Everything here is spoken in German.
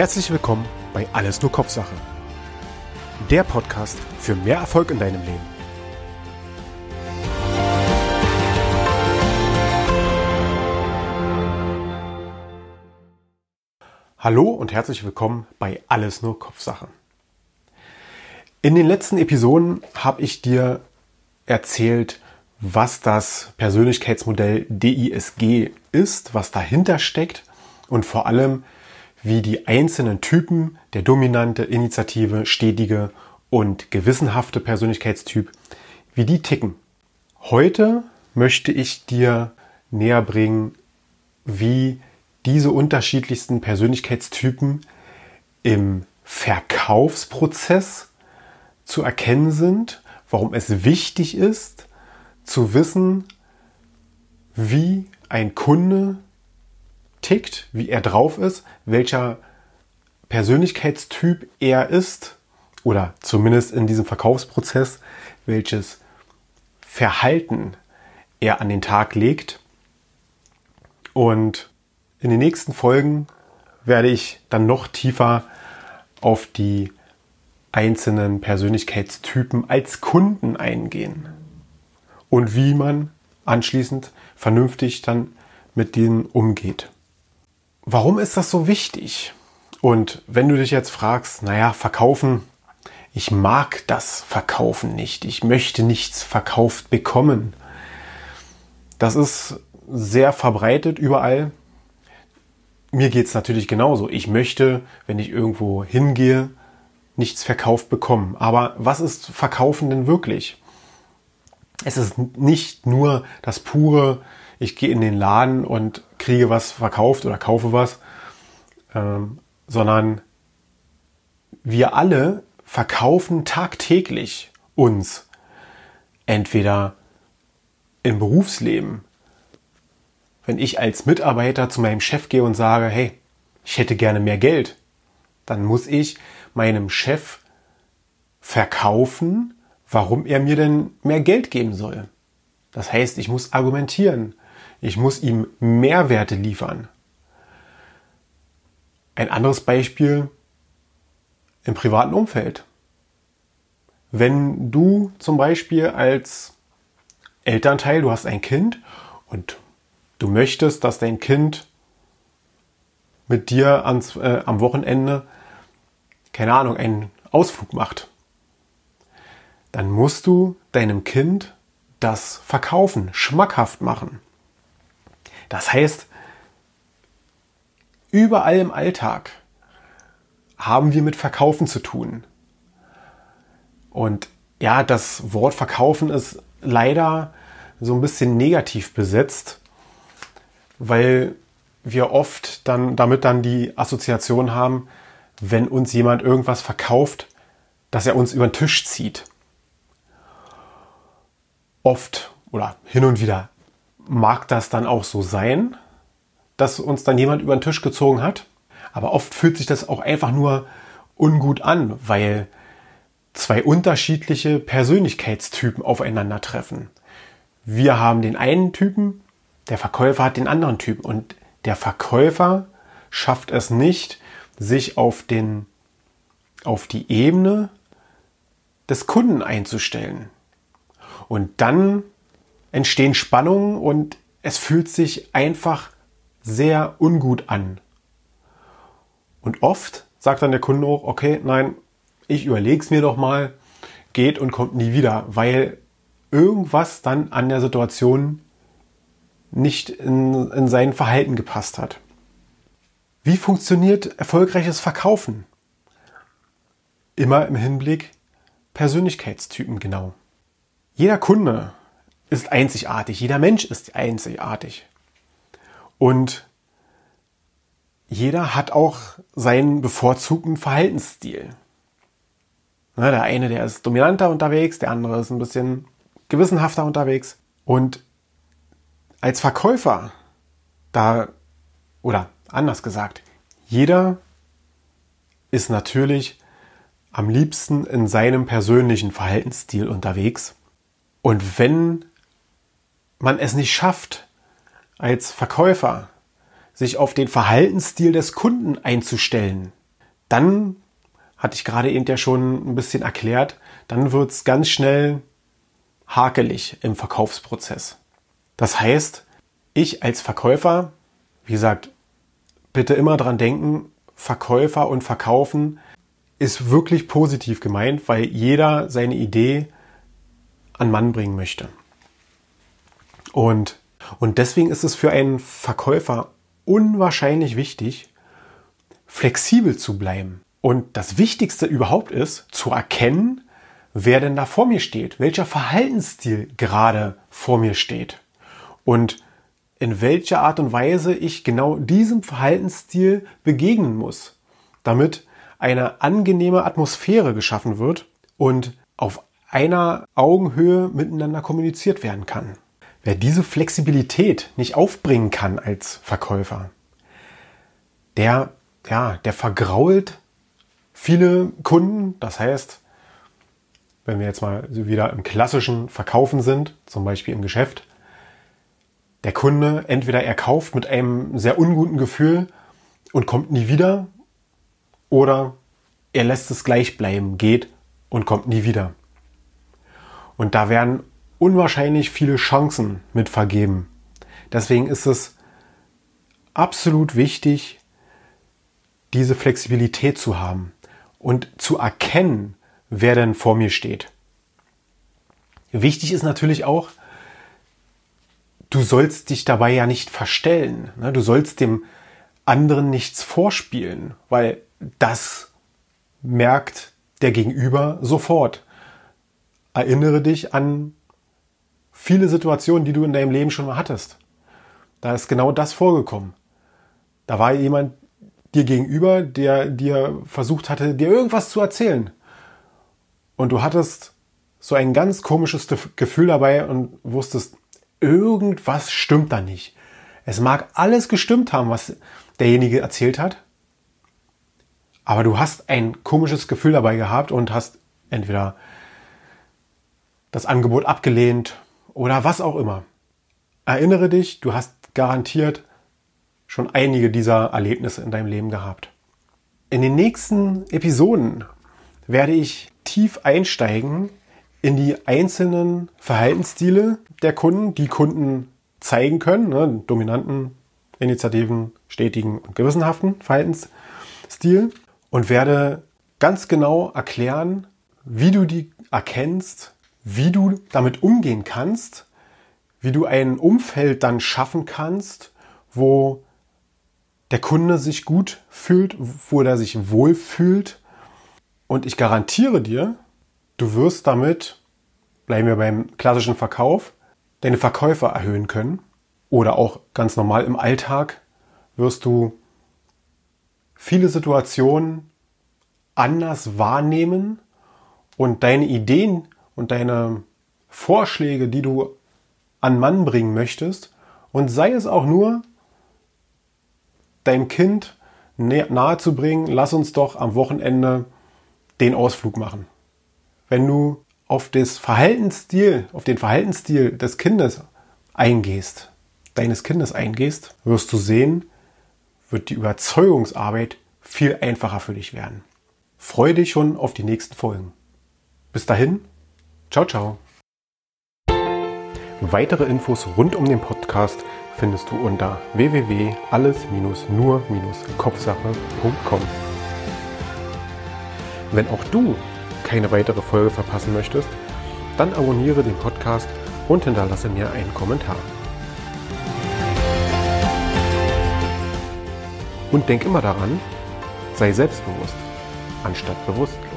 Herzlich willkommen bei Alles nur Kopfsache. Der Podcast für mehr Erfolg in deinem Leben. Hallo und herzlich willkommen bei Alles nur Kopfsache. In den letzten Episoden habe ich dir erzählt, was das Persönlichkeitsmodell DISG ist, was dahinter steckt und vor allem, wie die einzelnen Typen, der dominante, initiative, stetige und gewissenhafte Persönlichkeitstyp, wie die ticken. Heute möchte ich dir näher bringen, wie diese unterschiedlichsten Persönlichkeitstypen im Verkaufsprozess zu erkennen sind, warum es wichtig ist, zu wissen, wie ein Kunde tickt, wie er drauf ist, welcher Persönlichkeitstyp er ist oder zumindest in diesem Verkaufsprozess, welches Verhalten er an den Tag legt. Und in den nächsten Folgen werde ich dann noch tiefer auf die einzelnen Persönlichkeitstypen als Kunden eingehen und wie man anschließend vernünftig dann mit denen umgeht. Warum ist das so wichtig? Und wenn du dich jetzt fragst, naja, verkaufen, ich mag das Verkaufen nicht, ich möchte nichts verkauft bekommen. Das ist sehr verbreitet überall. Mir geht es natürlich genauso. Ich möchte, wenn ich irgendwo hingehe, nichts verkauft bekommen. Aber was ist Verkaufen denn wirklich? Es ist nicht nur das pure, ich gehe in den Laden und kriege was verkauft oder kaufe was, ähm, sondern wir alle verkaufen tagtäglich uns entweder im Berufsleben, wenn ich als Mitarbeiter zu meinem Chef gehe und sage, hey, ich hätte gerne mehr Geld, dann muss ich meinem Chef verkaufen, warum er mir denn mehr Geld geben soll. Das heißt, ich muss argumentieren. Ich muss ihm Mehrwerte liefern. Ein anderes Beispiel im privaten Umfeld. Wenn du zum Beispiel als Elternteil, du hast ein Kind und du möchtest, dass dein Kind mit dir ans, äh, am Wochenende, keine Ahnung, einen Ausflug macht, dann musst du deinem Kind das verkaufen, schmackhaft machen. Das heißt, überall im Alltag haben wir mit Verkaufen zu tun. Und ja, das Wort Verkaufen ist leider so ein bisschen negativ besetzt, weil wir oft dann damit dann die Assoziation haben, wenn uns jemand irgendwas verkauft, dass er uns über den Tisch zieht. Oft oder hin und wieder mag das dann auch so sein, dass uns dann jemand über den Tisch gezogen hat. Aber oft fühlt sich das auch einfach nur ungut an, weil zwei unterschiedliche Persönlichkeitstypen aufeinandertreffen. Wir haben den einen Typen, der Verkäufer hat den anderen Typen und der Verkäufer schafft es nicht, sich auf den, auf die Ebene des Kunden einzustellen. Und dann entstehen Spannungen und es fühlt sich einfach sehr ungut an. Und oft sagt dann der Kunde auch, okay, nein, ich überlege es mir doch mal, geht und kommt nie wieder, weil irgendwas dann an der Situation nicht in, in sein Verhalten gepasst hat. Wie funktioniert erfolgreiches Verkaufen? Immer im Hinblick Persönlichkeitstypen genau. Jeder Kunde ist einzigartig. Jeder Mensch ist einzigartig. Und jeder hat auch seinen bevorzugten Verhaltensstil. der eine, der ist dominanter unterwegs, der andere ist ein bisschen gewissenhafter unterwegs. Und als Verkäufer, da, oder anders gesagt, jeder ist natürlich am liebsten in seinem persönlichen Verhaltensstil unterwegs. Und wenn man es nicht schafft, als Verkäufer sich auf den Verhaltensstil des Kunden einzustellen, dann hatte ich gerade eben ja schon ein bisschen erklärt, dann wird es ganz schnell hakelig im Verkaufsprozess. Das heißt, ich als Verkäufer, wie gesagt, bitte immer dran denken, Verkäufer und Verkaufen ist wirklich positiv gemeint, weil jeder seine Idee an Mann bringen möchte. Und, und deswegen ist es für einen Verkäufer unwahrscheinlich wichtig, flexibel zu bleiben. Und das Wichtigste überhaupt ist, zu erkennen, wer denn da vor mir steht, welcher Verhaltensstil gerade vor mir steht und in welcher Art und Weise ich genau diesem Verhaltensstil begegnen muss, damit eine angenehme Atmosphäre geschaffen wird und auf einer Augenhöhe miteinander kommuniziert werden kann. Wer diese Flexibilität nicht aufbringen kann als Verkäufer, der, ja, der vergrault viele Kunden. Das heißt, wenn wir jetzt mal wieder im klassischen Verkaufen sind, zum Beispiel im Geschäft, der Kunde entweder er kauft mit einem sehr unguten Gefühl und kommt nie wieder oder er lässt es gleich bleiben, geht und kommt nie wieder. Und da werden unwahrscheinlich viele Chancen mit vergeben. Deswegen ist es absolut wichtig, diese Flexibilität zu haben und zu erkennen, wer denn vor mir steht. Wichtig ist natürlich auch, du sollst dich dabei ja nicht verstellen. Ne? Du sollst dem anderen nichts vorspielen, weil das merkt der Gegenüber sofort. Erinnere dich an viele Situationen, die du in deinem Leben schon mal hattest. Da ist genau das vorgekommen. Da war jemand dir gegenüber, der dir versucht hatte, dir irgendwas zu erzählen. Und du hattest so ein ganz komisches Gefühl dabei und wusstest, irgendwas stimmt da nicht. Es mag alles gestimmt haben, was derjenige erzählt hat, aber du hast ein komisches Gefühl dabei gehabt und hast entweder das Angebot abgelehnt oder was auch immer. Erinnere dich, du hast garantiert schon einige dieser Erlebnisse in deinem Leben gehabt. In den nächsten Episoden werde ich tief einsteigen in die einzelnen Verhaltensstile der Kunden, die Kunden zeigen können, ne, dominanten, initiativen, stetigen und gewissenhaften Verhaltensstil und werde ganz genau erklären, wie du die erkennst, wie du damit umgehen kannst, wie du ein Umfeld dann schaffen kannst, wo der Kunde sich gut fühlt, wo er sich wohl fühlt. Und ich garantiere dir, Du wirst damit, bleiben wir beim klassischen Verkauf, deine Verkäufer erhöhen können. Oder auch ganz normal im Alltag wirst du viele Situationen anders wahrnehmen und deine Ideen und deine Vorschläge, die du an Mann bringen möchtest, und sei es auch nur, deinem Kind nahezubringen, lass uns doch am Wochenende den Ausflug machen wenn du auf das Verhaltensstil, auf den Verhaltensstil des Kindes eingehst, deines Kindes eingehst, wirst du sehen, wird die Überzeugungsarbeit viel einfacher für dich werden. Freue dich schon auf die nächsten Folgen. Bis dahin, ciao, ciao. Weitere Infos rund um den Podcast findest du unter www.alles-nur-kopfsache.com. Wenn auch du keine weitere Folge verpassen möchtest, dann abonniere den Podcast und hinterlasse mir einen Kommentar. Und denk immer daran, sei selbstbewusst anstatt bewusstlos.